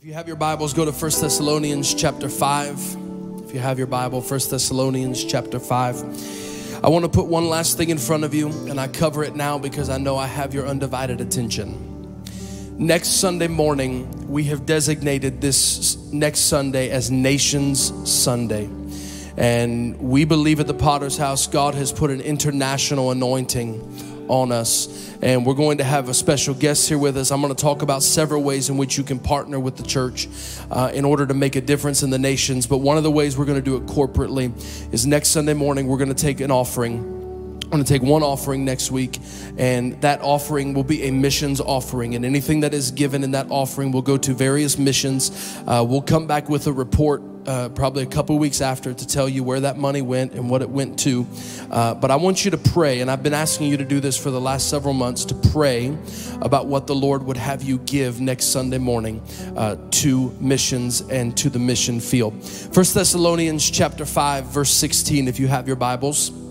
If you have your Bibles, go to 1 Thessalonians chapter 5. If you have your Bible, 1 Thessalonians chapter 5. I want to put one last thing in front of you, and I cover it now because I know I have your undivided attention. Next Sunday morning, we have designated this next Sunday as Nations Sunday. And we believe at the Potter's House, God has put an international anointing on us. And we're going to have a special guest here with us. I'm going to talk about several ways in which you can partner with the church uh, in order to make a difference in the nations. But one of the ways we're going to do it corporately is next Sunday morning, we're going to take an offering. I'm going to take one offering next week, and that offering will be a missions offering. And anything that is given in that offering will go to various missions. Uh, we'll come back with a report uh, probably a couple weeks after to tell you where that money went and what it went to. Uh, but I want you to pray, and I've been asking you to do this for the last several months to pray about what the Lord would have you give next Sunday morning uh, to missions and to the mission field. First Thessalonians chapter 5, verse 16, if you have your Bibles.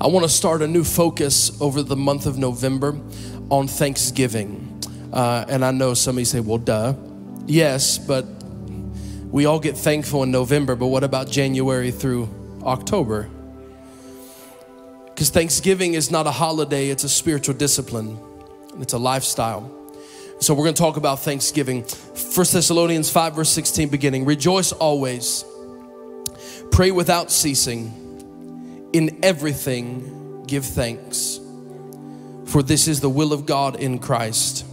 I want to start a new focus over the month of November on Thanksgiving. Uh, and I know some of you say, well, duh. Yes, but we all get thankful in November, but what about January through October? Because Thanksgiving is not a holiday, it's a spiritual discipline, it's a lifestyle. So we're going to talk about Thanksgiving. 1 Thessalonians 5, verse 16, beginning. Rejoice always, pray without ceasing in everything, give thanks, for this is the will of God in Christ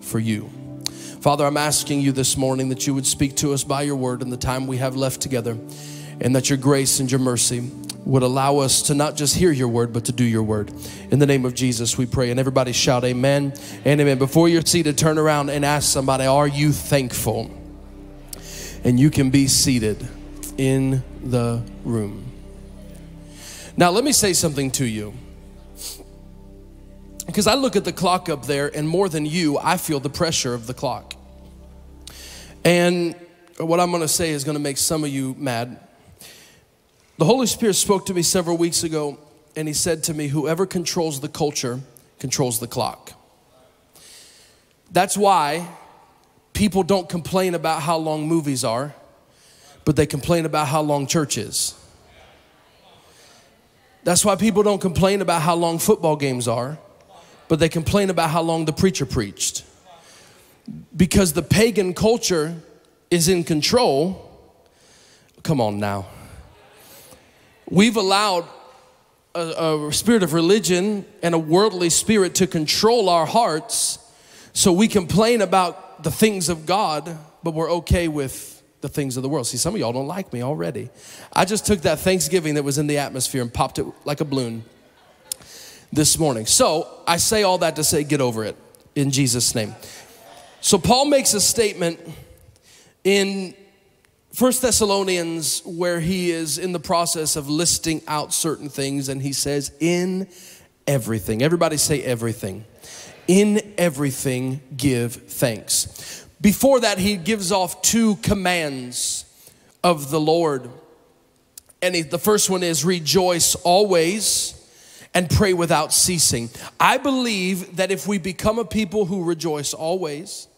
for you. Father, I'm asking you this morning that you would speak to us by your word in the time we have left together, and that your grace and your mercy would allow us to not just hear your word, but to do your word. In the name of Jesus, we pray. And everybody shout, Amen and Amen. Before you're seated, turn around and ask somebody, Are you thankful? And you can be seated in the room. Now, let me say something to you. Because I look at the clock up there, and more than you, I feel the pressure of the clock. And what I'm going to say is going to make some of you mad. The Holy Spirit spoke to me several weeks ago, and He said to me, Whoever controls the culture controls the clock. That's why people don't complain about how long movies are, but they complain about how long church is. That's why people don't complain about how long football games are, but they complain about how long the preacher preached. Because the pagan culture is in control. Come on now. We've allowed a, a, spirit of religion and a worldly spirit to control our hearts so we complain about the things of God, but we're okay with the things of the world. See, some of y'all don't like me already. I just took that Thanksgiving that was in the atmosphere and popped it like a balloon this morning. So I say all that to say, get over it in Jesus' name. So Paul makes a statement in First Thessalonians where he is in the process of listing out certain things and he says, in everything. Everybody say everything. In everything, give thanks. Before that, he gives off two commands of the Lord. And he, the first one is rejoice always and pray without ceasing. I believe that if we become a people who rejoice always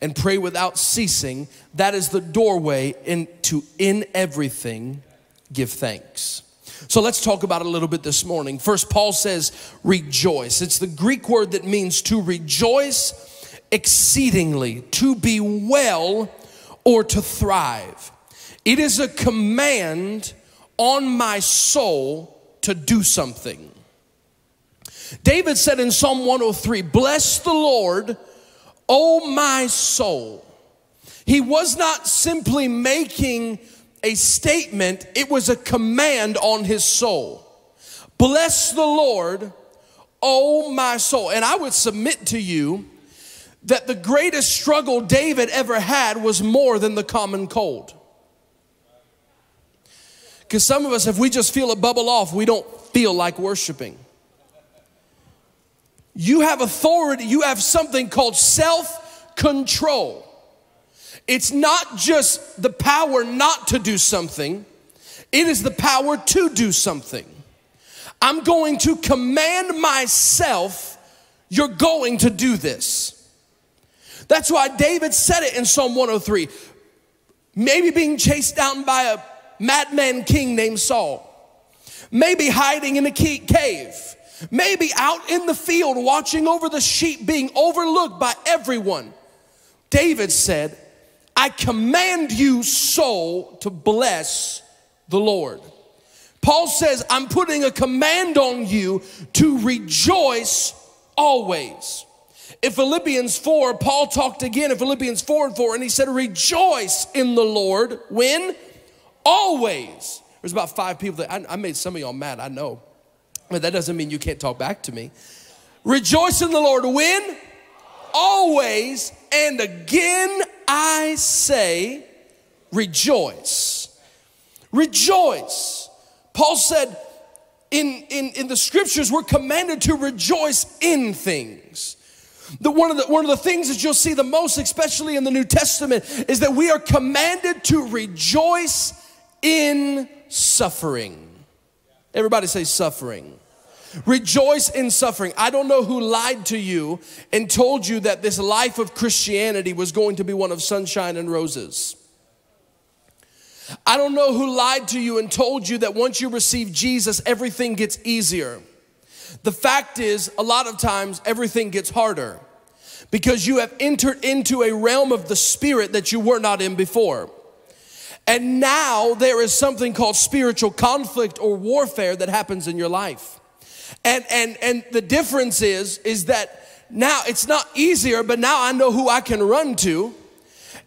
and pray without ceasing, that is the doorway into in everything give thanks. So let's talk about it a little bit this morning. First, Paul says rejoice. It's the Greek word that means to rejoice exceedingly, to be well or to thrive. It is a command on my soul to do something. David said in Psalm 103, Bless the Lord, O my soul. He was not simply making a statement, it was a command on his soul. Bless the Lord, O my soul. And I would submit to you that the greatest struggle David ever had was more than the common cold. Because some of us, if we just feel it bubble off, we don't feel like worshiping. You have authority, you have something called self control. It's not just the power not to do something, it is the power to do something. I'm going to command myself, you're going to do this. That's why David said it in Psalm 103. Maybe being chased down by a madman king named Saul. Maybe hiding in a cave. Maybe out in the field watching over the sheep being overlooked by everyone. David said, I command you, soul, to bless the Lord. Paul says, I'm putting a command on you to rejoice always. In Philippians 4, Paul talked again in Philippians 4 and 4, and he said, Rejoice in the Lord when? Always. There's about five people that I, I made some of y'all mad, I know. But that doesn't mean you can't talk back to me. Rejoice in the Lord when? Always. And again I say, rejoice. Rejoice. Paul said, in, in, in the scriptures, we're commanded to rejoice in things. The, one, of the, one of the things that you'll see the most, especially in the New Testament, is that we are commanded to rejoice in suffering. Everybody say suffering. Rejoice in suffering. I don't know who lied to you and told you that this life of Christianity was going to be one of sunshine and roses. I don't know who lied to you and told you that once you receive Jesus, everything gets easier. The fact is, a lot of times, everything gets harder because you have entered into a realm of the spirit that you were not in before. And now there is something called spiritual conflict or warfare that happens in your life. And and and the difference is is that now it's not easier, but now I know who I can run to.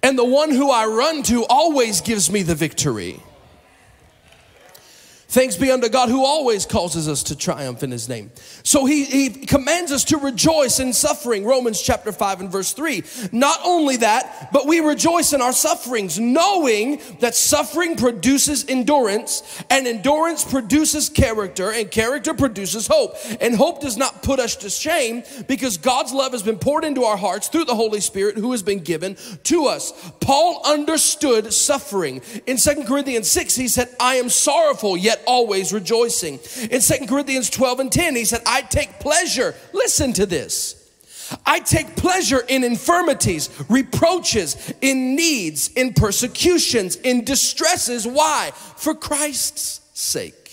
And the one who I run to always gives me the victory. Thanks be unto God who always causes us to triumph in his name. So he, he commands us to rejoice in suffering, Romans chapter 5 and verse 3. Not only that, but we rejoice in our sufferings, knowing that suffering produces endurance, and endurance produces character, and character produces hope. And hope does not put us to shame because God's love has been poured into our hearts through the Holy Spirit who has been given to us. Paul understood suffering. In Second Corinthians 6, he said, I am sorrowful, yet always rejoicing. In Second Corinthians 12 and 10, he said, I take pleasure. Listen to this. I take pleasure in infirmities, reproaches, in needs, in persecutions, in distresses. Why? For Christ's sake.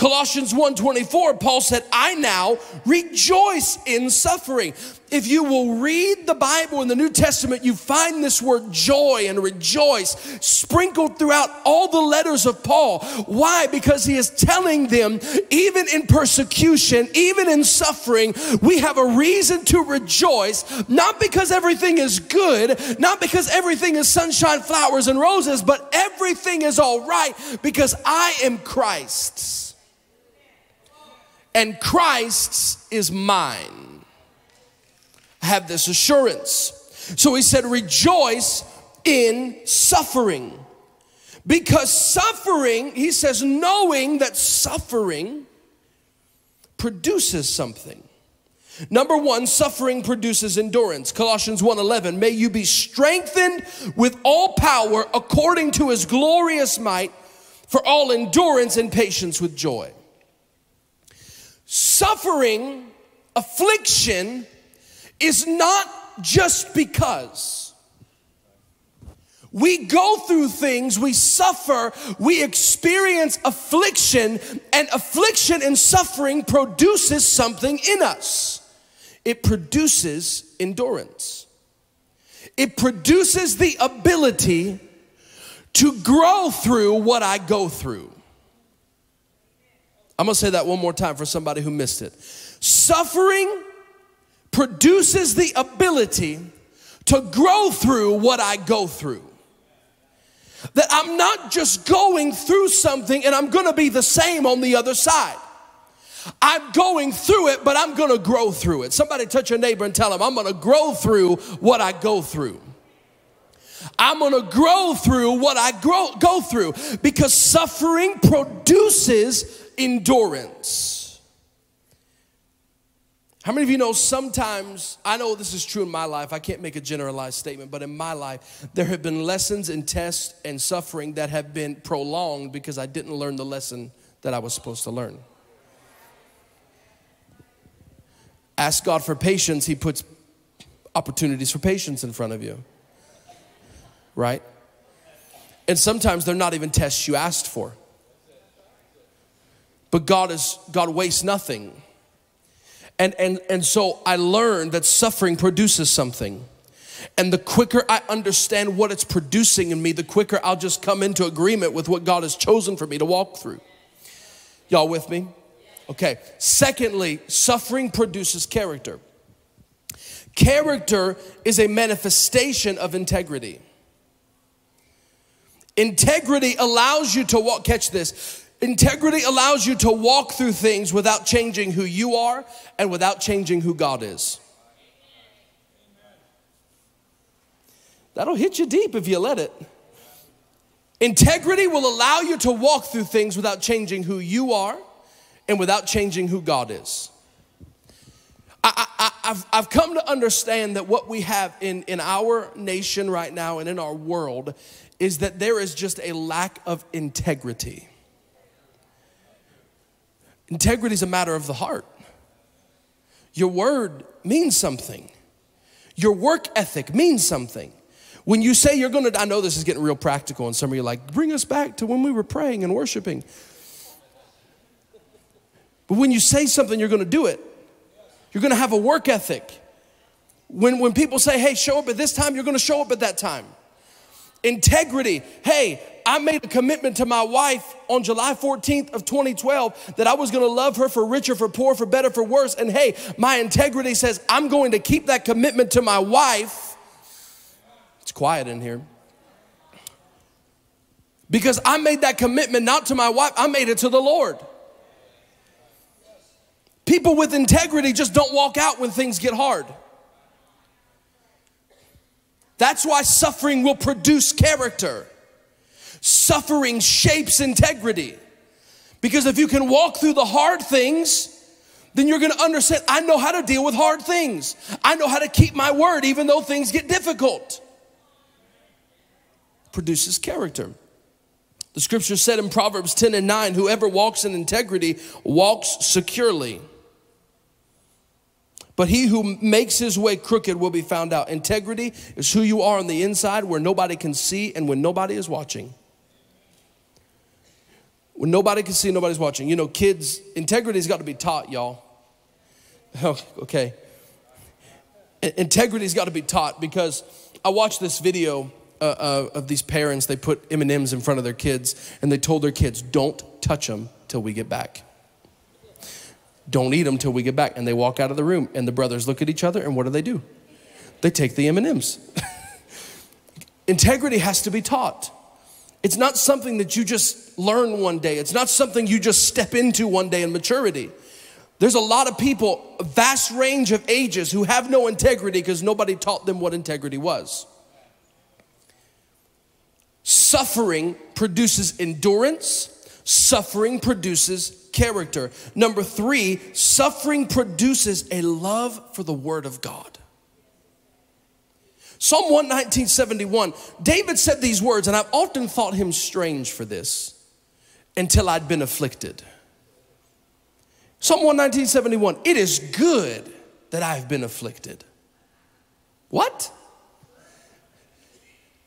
Colossians 1:24 Paul said, "I now rejoice in suffering." If you will read the Bible in the New Testament, you find this word joy and rejoice sprinkled throughout all the letters of Paul. Why? Because he is telling them, even in persecution, even in suffering, we have a reason to rejoice, not because everything is good, not because everything is sunshine, flowers, and roses, but everything is all right because I am Christ's and Christ's is mine. I have this assurance. So he said, rejoice in suffering. Because suffering, he says, knowing that suffering produces something. Number one, suffering produces endurance. Colossians 1:11, may you be strengthened with all power according to his glorious might for all endurance and patience with joy. Suffering, affliction is not just because. We go through things, we suffer, we experience affliction, and affliction and suffering produces something in us. It produces endurance. It produces the ability to grow through what I go through. I'm gonna say that one more time for somebody who missed it. Suffering produces the ability to grow through what I go through. That I'm not just going through something and I'm gonna be the same on the other side. I'm going through it, but I'm gonna grow through it. Somebody touch your neighbor and tell him, I'm gonna grow through what I go through. I'm gonna grow through what I grow, go through because suffering produces endurance. How many of you know sometimes, I know this is true in my life, I can't make a generalized statement, but in my life, there have been lessons and tests and suffering that have been prolonged because I didn't learn the lesson that I was supposed to learn. Ask God for patience, He puts opportunities for patience in front of you. Right? And sometimes they're not even tests you asked for. But God is God wastes nothing. And and and so I learned that suffering produces something. And the quicker I understand what it's producing in me, the quicker I'll just come into agreement with what God has chosen for me to walk through. Y'all with me? Okay. Secondly, suffering produces character. Character is a manifestation of integrity. Integrity allows you to walk, catch this. Integrity allows you to walk through things without changing who you are and without changing who God is. That'll hit you deep if you let it. Integrity will allow you to walk through things without changing who you are and without changing who God is. I, have I've come to understand that what we have in, in our nation right now and in our world is that there is just a lack of integrity. Integrity is a matter of the heart. Your word means something, your work ethic means something. When you say you're gonna, I know this is getting real practical, and some of you are like, bring us back to when we were praying and worshiping. But when you say something, you're gonna do it. You're gonna have a work ethic. When, when people say, hey, show up at this time, you're gonna show up at that time. Integrity. Hey, I made a commitment to my wife on July 14th of 2012 that I was going to love her for richer, for poor, for better, for worse. And hey, my integrity says I'm going to keep that commitment to my wife it's quiet in here. Because I made that commitment not to my wife, I made it to the Lord. People with integrity just don't walk out when things get hard. That's why suffering will produce character. Suffering shapes integrity. Because if you can walk through the hard things, then you're gonna understand I know how to deal with hard things. I know how to keep my word even though things get difficult produces character. The scripture said in Proverbs 10 and 9 whoever walks in integrity walks securely. But he who makes his way crooked will be found out. Integrity is who you are on the inside where nobody can see and when nobody is watching. When nobody can see, nobody's watching. You know, kids, integrity's got to be taught, y'all. okay. Integrity's got to be taught because I watched this video uh, uh, of these parents, they put M&Ms in front of their kids and they told their kids, don't touch them till we get back. Don't eat them till we get back. And they walk out of the room and the brothers look at each other and what do they do? They take the M&Ms. Integrity has to be taught. It's not something that you just learn one day. It's not something you just step into one day in maturity. There's a lot of people, a vast range of ages, who have no integrity because nobody taught them what integrity was. Suffering produces endurance, suffering produces character. Number three, suffering produces a love for the Word of God. Psalm 119, 71, David said these words, and I've often thought him strange for this until I'd been afflicted. Psalm 119, 71, it is good that I've been afflicted. What?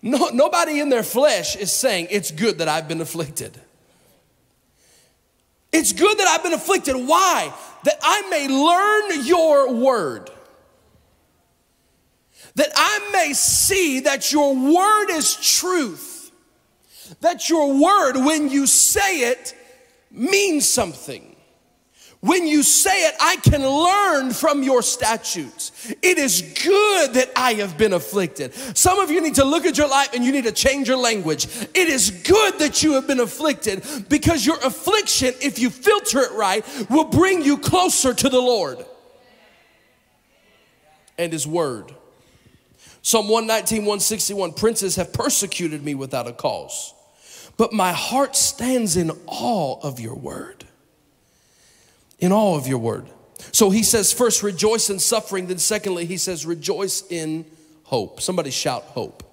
No, nobody in their flesh is saying, It's good that I've been afflicted. It's good that I've been afflicted. Why? That I may learn your word. That I may see that your word is truth. That your word, when you say it, means something. When you say it, I can learn from your statutes. It is good that I have been afflicted. Some of you need to look at your life and you need to change your language. It is good that you have been afflicted because your affliction, if you filter it right, will bring you closer to the Lord and His Word. Psalm 119, 161 Princes have persecuted me without a cause, but my heart stands in awe of your word in awe of your word. So he says, first, rejoice in suffering. Then, secondly, he says, rejoice in hope. Somebody shout hope.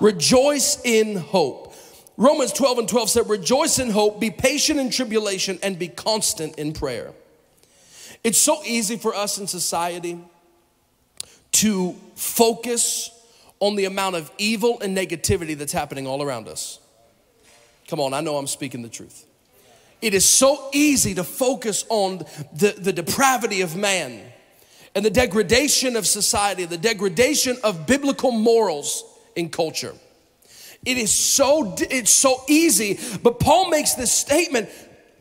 Rejoice in hope. Romans 12 and 12 said, Rejoice in hope, be patient in tribulation, and be constant in prayer. It's so easy for us in society to focus on the amount of evil and negativity that's happening all around us. Come on, I know I'm speaking the truth. It is so easy to focus on the, the depravity of man and the degradation of society, the degradation of biblical morals in culture. It is so it's so easy, but Paul makes this statement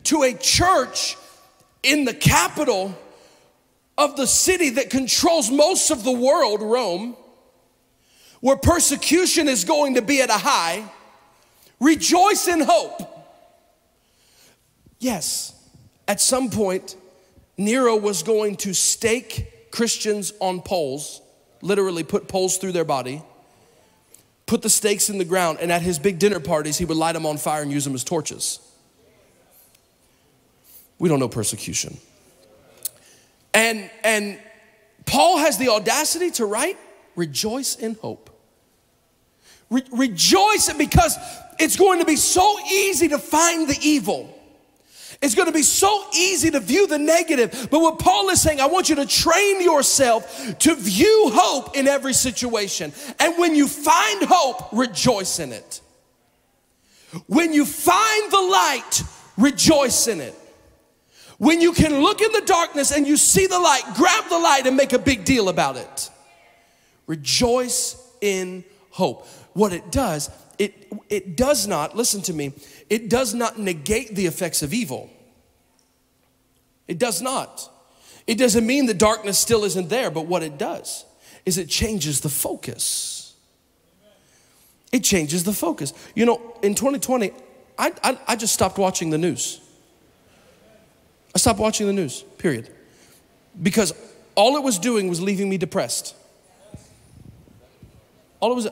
to a church in the capital of the city that controls most of the world, Rome, where persecution is going to be at a high. Rejoice in hope. Yes, at some point, Nero was going to stake Christians on poles, literally put poles through their body put the stakes in the ground, and at his big dinner parties, he would light them on fire and use them as torches. We don't know persecution. And, and Paul has the audacity to write, rejoice in hope. Re- rejoice because it's going to be so easy to find the evil. It's going to be so easy to view the negative. But what Paul is saying, I want you to train yourself to view hope in every situation. And when you find hope, rejoice in it. When you find the light, rejoice in it. When you can look in the darkness and you see the light, grab the light and make a big deal about it. Rejoice in hope. What it does, it, it does not, listen to me, it does not negate the effects of evil. It does not. It doesn't mean the darkness still isn't there, but what it does is it changes the focus. It changes the focus. You know, in 2020, I, I, I just stopped watching the news. I stopped watching the news, period. Because all it was doing was leaving me depressed. All it was,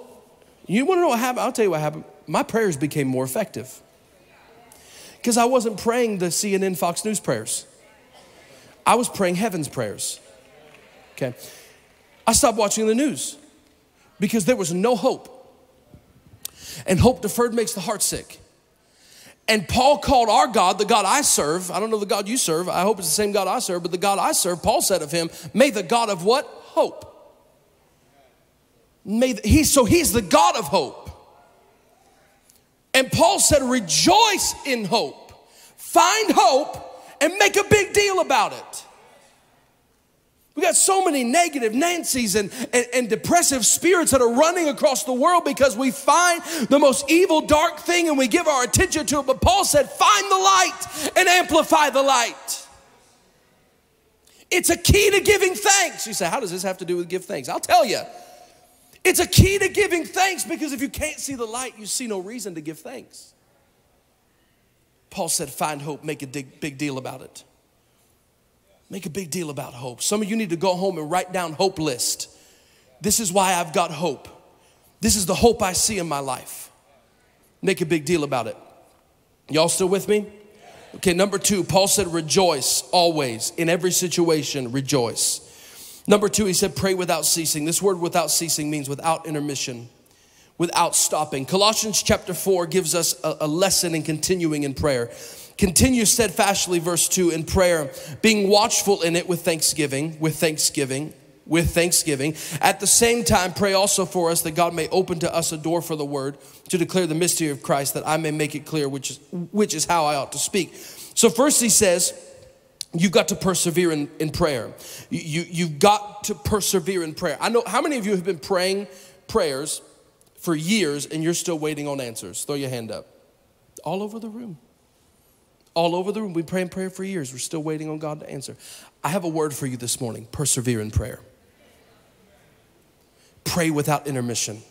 you wanna know what happened? I'll tell you what happened. My prayers became more effective. Because I wasn't praying the CNN Fox News prayers. I was praying heaven's prayers. Okay. I stopped watching the news because there was no hope. And hope deferred makes the heart sick. And Paul called our God, the God I serve, I don't know the God you serve, I hope it's the same God I serve, but the God I serve, Paul said of him, may the God of what? Hope. May the, he, so he's the God of hope. And Paul said, rejoice in hope. Find hope and make a big deal about it. We got so many negative Nancy's and, and, and, depressive spirits that are running across the world because we find the most evil, dark thing and we give our attention to it. But Paul said, find the light and amplify the light. It's a key to giving thanks. You say, how does this have to do with give thanks? I'll tell you. It's a key to giving thanks because if you can't see the light, you see no reason to give thanks. Paul said, Find hope, make a big, big deal about it. Make a big deal about hope. Some of you need to go home and write down hope list. This is why I've got hope. This is the hope I see in my life. Make a big deal about it. Y'all still with me? Okay, number two, Paul said, rejoice always, in every situation, rejoice. Number two, he said, pray without ceasing. This word without ceasing means without intermission without stopping. Colossians chapter 4 gives us a, a lesson in continuing in prayer. Continue steadfastly, verse 2, in prayer, being watchful in it with thanksgiving, with thanksgiving, with thanksgiving. At the same time, pray also for us that God may open to us a door for the word to declare the mystery of Christ, that I may make it clear, which is, which is how I ought to speak. So, first, he says, You've got to persevere in, in prayer. You, you, you've got to persevere in prayer. I know how many of you have been praying prayers for years and you're still waiting on answers? Throw your hand up. All over the room. All over the room. We pray and prayer for years. We're still waiting on God to answer. I have a word for you this morning persevere in prayer. Pray without intermission.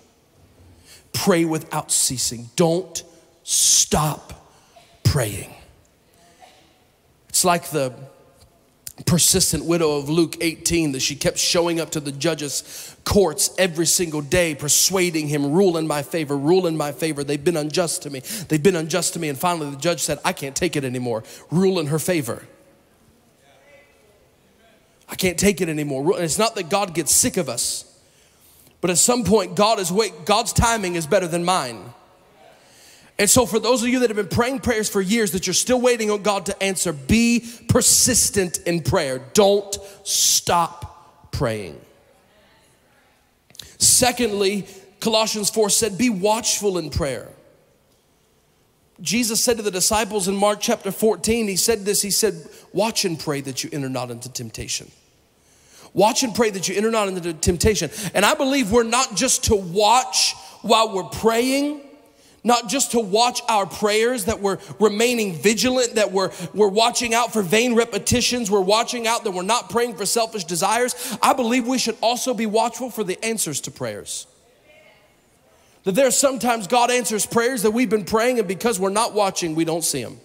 Pray without ceasing. Don't stop praying. It's like the persistent widow of Luke 18 that she kept showing up to the judge's courts every single day, persuading him, rule in my favor, rule in my favor. They've been unjust to me. They've been unjust to me. And finally, the judge said, I can't take it anymore. Rule in her favor. I can't take it anymore. And it's not that God gets sick of us, but at some point, God is wait, God's timing is better than mine. And so, for those of you that have been praying prayers for years that you're still waiting on God to answer, be persistent in prayer. Don't stop praying. Secondly, Colossians 4 said, Be watchful in prayer. Jesus said to the disciples in Mark chapter 14, He said this He said, Watch and pray that you enter not into temptation. Watch and pray that you enter not into temptation. And I believe we're not just to watch while we're praying, not just to watch our prayers, that we're remaining vigilant, that we're, we're watching out for vain repetitions, we're watching out that we're not praying for selfish desires. I believe we should also be watchful for the answers to prayers. That there's sometimes God answers prayers that we've been praying, and because we're not watching, we don't see them.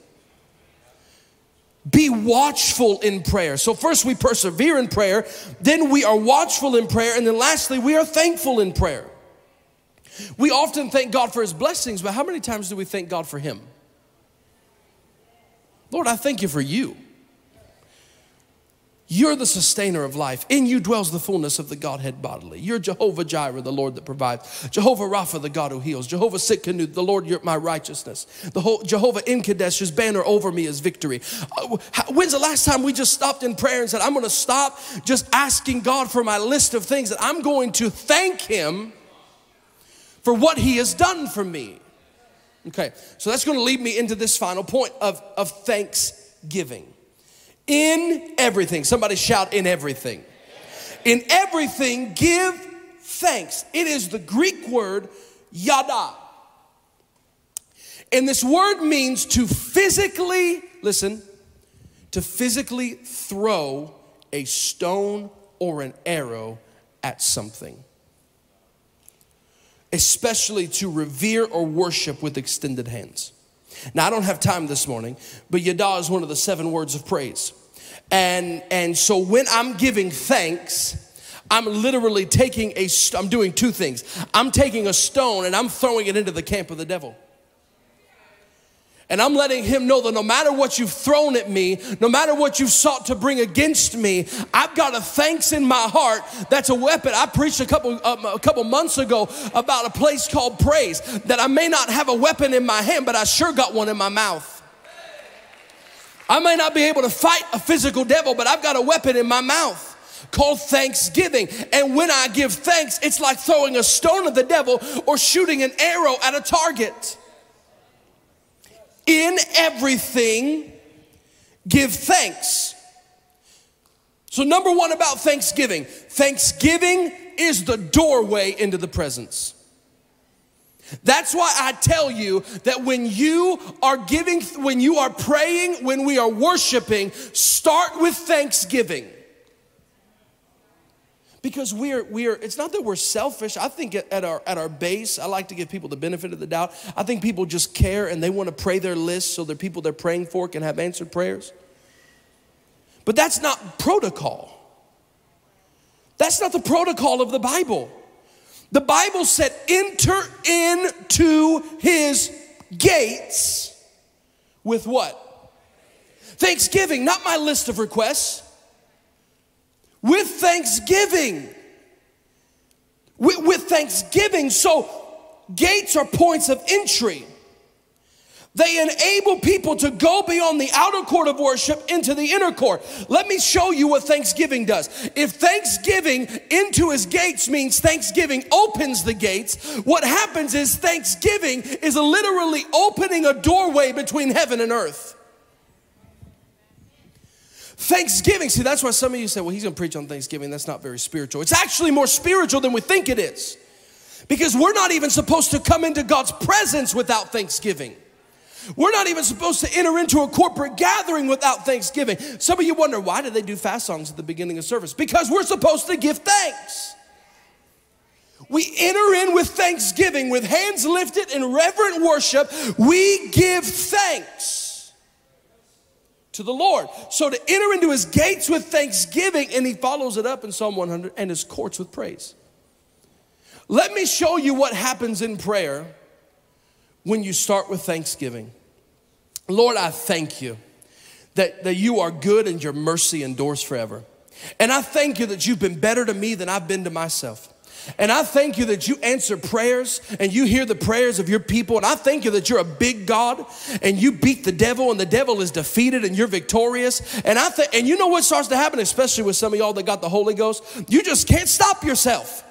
Be watchful in prayer. So, first we persevere in prayer, then we are watchful in prayer, and then lastly, we are thankful in prayer. We often thank God for His blessings, but how many times do we thank God for Him? Lord, I thank you for you. You're the sustainer of life. In you dwells the fullness of the Godhead bodily. You're Jehovah Jireh, the Lord that provides. Jehovah Rapha, the God who heals. Jehovah Tsidkenu, the Lord, you're my righteousness. The whole, Jehovah M'Kaddesh, his banner over me is victory. Uh, when's the last time we just stopped in prayer and said, I'm going to stop just asking God for my list of things that I'm going to thank him for what he has done for me? Okay, so that's going to lead me into this final point of, of thanksgiving. In everything, somebody shout, in everything. In everything, give thanks. It is the Greek word yada. And this word means to physically, listen, to physically throw a stone or an arrow at something, especially to revere or worship with extended hands. Now, I don't have time this morning, but Yada is one of the seven words of praise. And, and so when I'm giving thanks, I'm literally taking a, I'm doing two things. I'm taking a stone and I'm throwing it into the camp of the devil. And I'm letting him know that no matter what you've thrown at me, no matter what you've sought to bring against me, I've got a thanks in my heart that's a weapon. I preached a couple um, a couple months ago about a place called praise that I may not have a weapon in my hand, but I sure got one in my mouth. I may not be able to fight a physical devil, but I've got a weapon in my mouth called thanksgiving. And when I give thanks, it's like throwing a stone at the devil or shooting an arrow at a target in everything, give thanks. So, number one about Thanksgiving Thanksgiving is the doorway into the presence. That's why I tell you that when you are giving, when you are praying, when we are worshiping, start with thanksgiving because we're we're it's not that we're selfish. I think at our at our base i like to give people the benefit of the doubt. I think people just care and they want to pray their list so the people they're praying for can have answered prayers. But that's not protocol. That's not the protocol of the bible. The bible said enter into his gates with what? Thanksgiving not my list of requests with thanksgiving. With, with, thanksgiving. So, gates are points of entry. They enable people to go beyond the outer court of worship into the inner court. Let me show you what thanksgiving does. If thanksgiving into his gates means thanksgiving opens the gates, what happens is thanksgiving is literally opening a doorway between heaven and earth. Thanksgiving, see, that's why some of you say, well, he's gonna preach on Thanksgiving. That's not very spiritual. It's actually more spiritual than we think it is. Because we're not even supposed to come into God's presence without thanksgiving. We're not even supposed to enter into a corporate gathering without thanksgiving. Some of you wonder, why do they do fast songs at the beginning of service? Because we're supposed to give thanks. We enter in with thanksgiving, with hands lifted in reverent worship. We give thanks to the Lord. So to enter into his gates with thanksgiving, and he follows it up in Psalm 100, and his courts with praise. Let me show you what happens in prayer when you start with thanksgiving. Lord, I thank you that, that you are good and your mercy endures forever. And I thank you that you've been better to me than I've been to myself. And I thank you that you answer prayers and you hear the prayers of your people. And I thank you that you're a big God and you beat the devil and the devil is defeated and you're victorious. And I think, and you know what starts to happen, especially with some of y'all that got the Holy Ghost? You just can't stop yourself.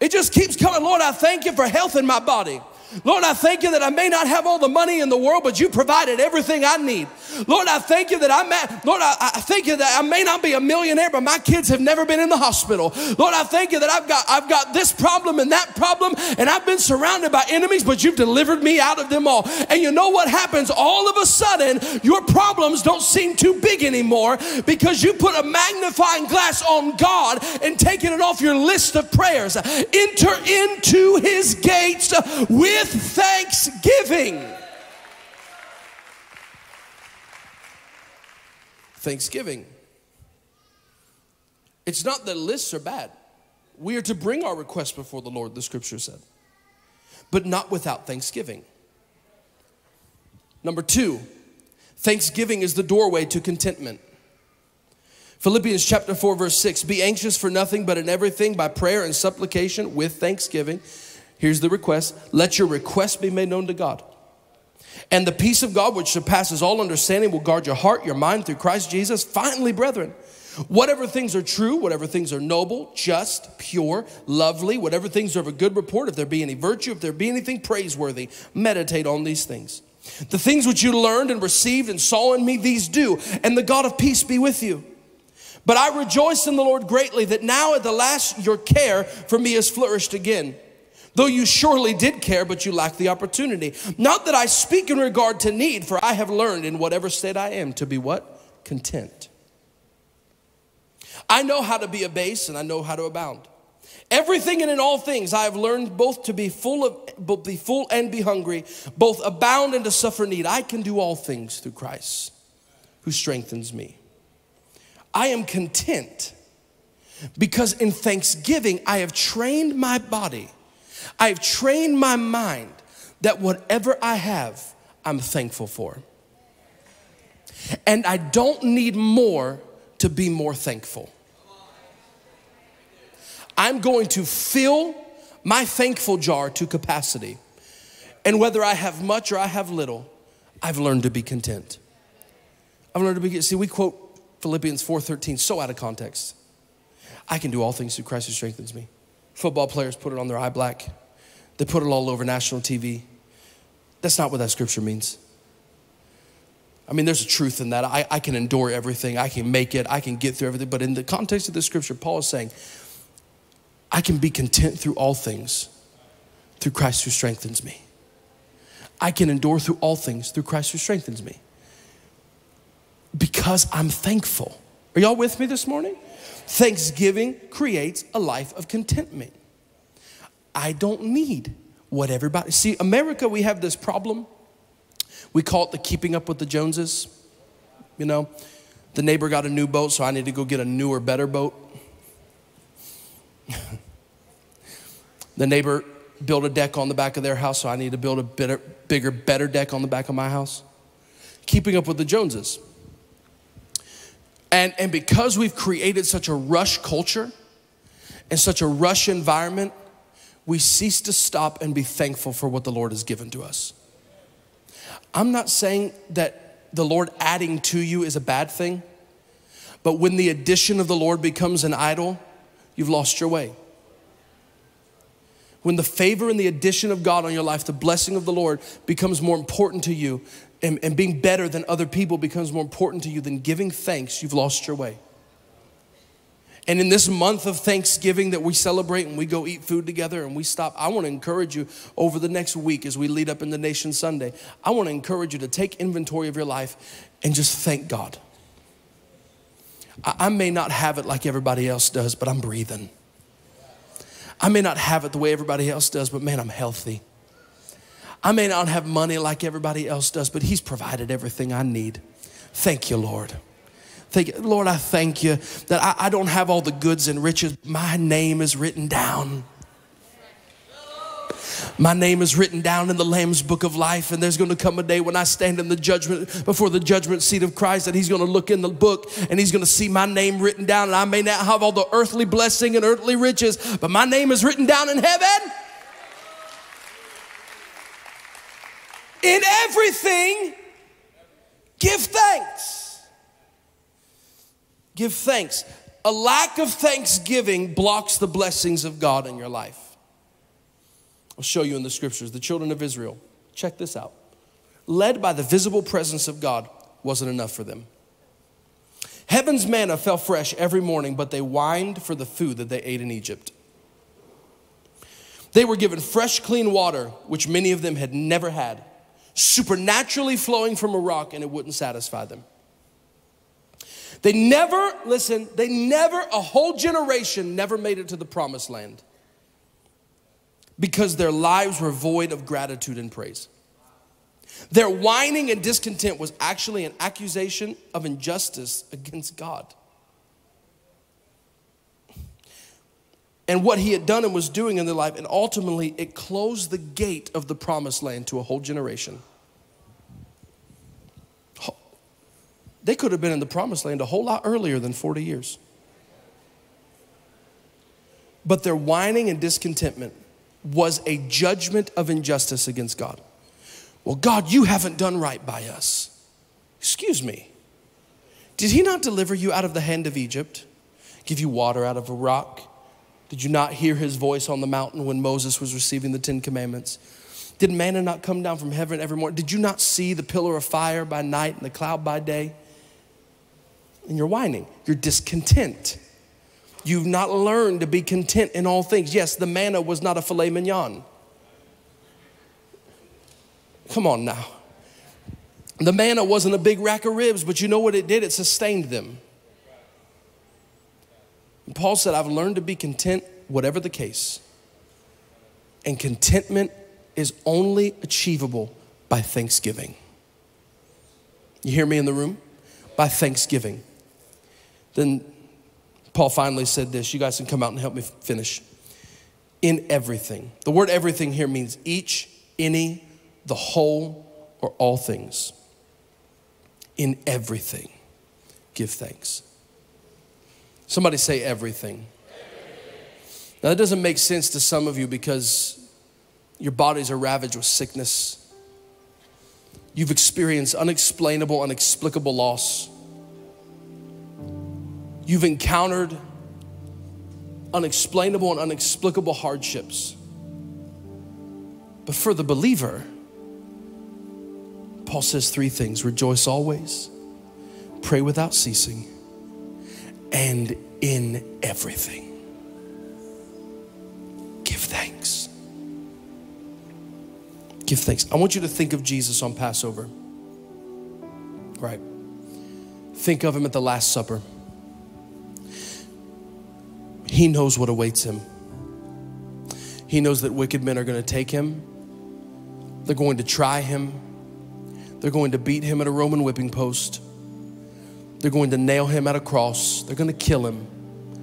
It just keeps coming. Lord, I thank you for health in my body. Lord, I thank you that I may not have all the money in the world, but you provided everything I need. Lord, I thank you that I may, Lord, I, I thank you that I may not be a millionaire, but my kids have never been in the hospital. Lord, I thank you that I've got I've got this problem and that problem, and I've been surrounded by enemies, but you've delivered me out of them all. And you know what happens? All of a sudden, your problems don't seem too big anymore because you put a magnifying glass on God and taking it off your list of prayers. Enter into his gates with with thanksgiving. Thanksgiving. It's not that lists are bad. We are to bring our requests before the Lord, the scripture said, but not without thanksgiving. Number two, thanksgiving is the doorway to contentment. Philippians chapter 4, verse 6 Be anxious for nothing, but in everything by prayer and supplication with thanksgiving Here's the request let your request be made known to God. And the peace of God, which surpasses all understanding, will guard your heart, your mind through Christ Jesus. Finally, brethren, whatever things are true, whatever things are noble, just, pure, lovely, whatever things are of a good report, if there be any virtue, if there be anything praiseworthy, meditate on these things. The things which you learned and received and saw in me, these do, and the God of peace be with you. But I rejoice in the Lord greatly that now at the last your care for me has flourished again. Though you surely did care, but you lacked the opportunity. Not that I speak in regard to need, for I have learned in whatever state I am to be what? Content. I know how to be a base and I know how to abound. Everything and in all things I have learned both to be full of both be full and be hungry, both abound and to suffer need. I can do all things through Christ who strengthens me. I am content because in thanksgiving I have trained my body I've trained my mind that whatever I have, I'm thankful for. And I don't need more to be more thankful. I'm going to fill my thankful jar to capacity. And whether I have much or I have little, I've learned to be content. I've learned to be see we quote Philippians 4:13 so out of context. I can do all things through Christ who strengthens me. Football players put it on their eye black. They put it all over national TV. That's not what that scripture means. I mean, there's a truth in that. I, I can endure everything, I can make it, I can get through everything. But in the context of the scripture, Paul is saying, I can be content through all things through Christ who strengthens me. I can endure through all things through Christ who strengthens me. Because I'm thankful. Are y'all with me this morning? Thanksgiving creates a life of contentment. I don't need what everybody see. America, we have this problem. We call it the keeping up with the Joneses. You know, the neighbor got a new boat, so I need to go get a newer, better boat. the neighbor built a deck on the back of their house, so I need to build a better, bigger, better deck on the back of my house. Keeping up with the Joneses. And, and because we've created such a rush culture and such a rush environment, we cease to stop and be thankful for what the Lord has given to us. I'm not saying that the Lord adding to you is a bad thing, but when the addition of the Lord becomes an idol, you've lost your way. When the favor and the addition of God on your life, the blessing of the Lord becomes more important to you, and, and being better than other people becomes more important to you than giving thanks, you've lost your way. And in this month of Thanksgiving that we celebrate and we go eat food together and we stop, I want to encourage you over the next week as we lead up into Nation Sunday. I want to encourage you to take inventory of your life and just thank God. I, I may not have it like everybody else does, but I'm breathing. I may not have it the way everybody else does, but man, I'm healthy. I may not have money like everybody else does, but He's provided everything I need. Thank you, Lord. Thank, Lord, I thank you that I, I don't have all the goods and riches. My name is written down. My name is written down in the Lamb's book of life, and there's going to come a day when I stand in the judgment before the judgment seat of Christ, that He's going to look in the book and He's going to see my name written down. And I may not have all the earthly blessing and earthly riches, but my name is written down in heaven. In everything, give thanks. Give thanks. A lack of thanksgiving blocks the blessings of God in your life. I'll show you in the scriptures. The children of Israel, check this out. Led by the visible presence of God wasn't enough for them. Heaven's manna fell fresh every morning, but they whined for the food that they ate in Egypt. They were given fresh, clean water, which many of them had never had, supernaturally flowing from a rock, and it wouldn't satisfy them. They never, listen, they never, a whole generation never made it to the promised land because their lives were void of gratitude and praise. Their whining and discontent was actually an accusation of injustice against God. And what he had done and was doing in their life, and ultimately it closed the gate of the promised land to a whole generation. They could have been in the promised land a whole lot earlier than 40 years. But their whining and discontentment was a judgment of injustice against God. Well, God, you haven't done right by us. Excuse me. Did he not deliver you out of the hand of Egypt? Give you water out of a rock? Did you not hear his voice on the mountain when Moses was receiving the Ten Commandments? Did manna not come down from heaven every morning? Did you not see the pillar of fire by night and the cloud by day? And you're whining, you're discontent. You've not learned to be content in all things. Yes, the manna was not a filet mignon. Come on now. The manna wasn't a big rack of ribs, but you know what it did? It sustained them. And Paul said, I've learned to be content, whatever the case. And contentment is only achievable by thanksgiving. You hear me in the room? By thanksgiving. Then Paul finally said this. You guys can come out and help me finish. In everything. The word everything here means each, any, the whole, or all things. In everything, give thanks. Somebody say everything. everything. Now, that doesn't make sense to some of you because your bodies are ravaged with sickness. You've experienced unexplainable, inexplicable loss. You've encountered unexplainable and inexplicable hardships. But for the believer, Paul says three things rejoice always, pray without ceasing, and in everything. Give thanks. Give thanks. I want you to think of Jesus on Passover. Right. Think of him at the Last Supper. He knows what awaits him. He knows that wicked men are going to take him, they're going to try him, they're going to beat him at a Roman whipping post, they're going to nail him at a cross, they're going to kill him,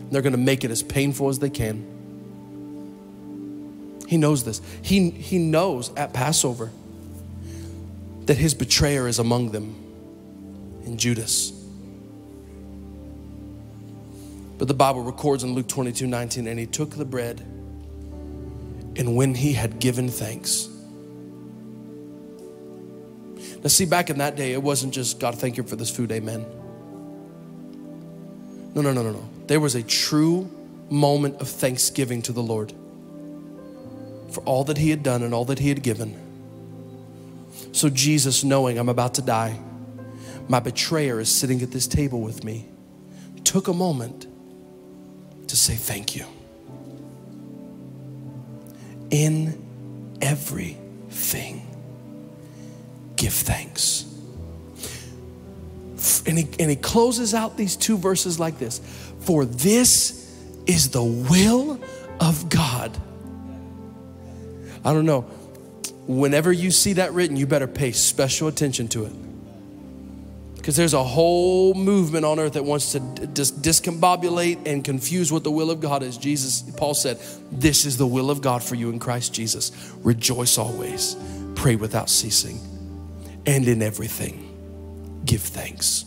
they're going to make it as painful as they can. He knows this. He, he knows at Passover that his betrayer is among them in Judas. But the Bible records in Luke 22 19, and he took the bread, and when he had given thanks. Now, see, back in that day, it wasn't just God, thank you for this food, amen. No, no, no, no, no. There was a true moment of thanksgiving to the Lord for all that he had done and all that he had given. So, Jesus, knowing I'm about to die, my betrayer is sitting at this table with me, took a moment to say thank you. In everything, give thanks. And he, and he closes out these two verses like this For this is the will of God. I don't know. Whenever you see that written, you better pay special attention to it. Because there's a whole movement on earth that wants to just discombobulate and confuse what the will of God is. Jesus, Paul said, This is the will of God for you in Christ Jesus. Rejoice always, pray without ceasing, and in everything, give thanks.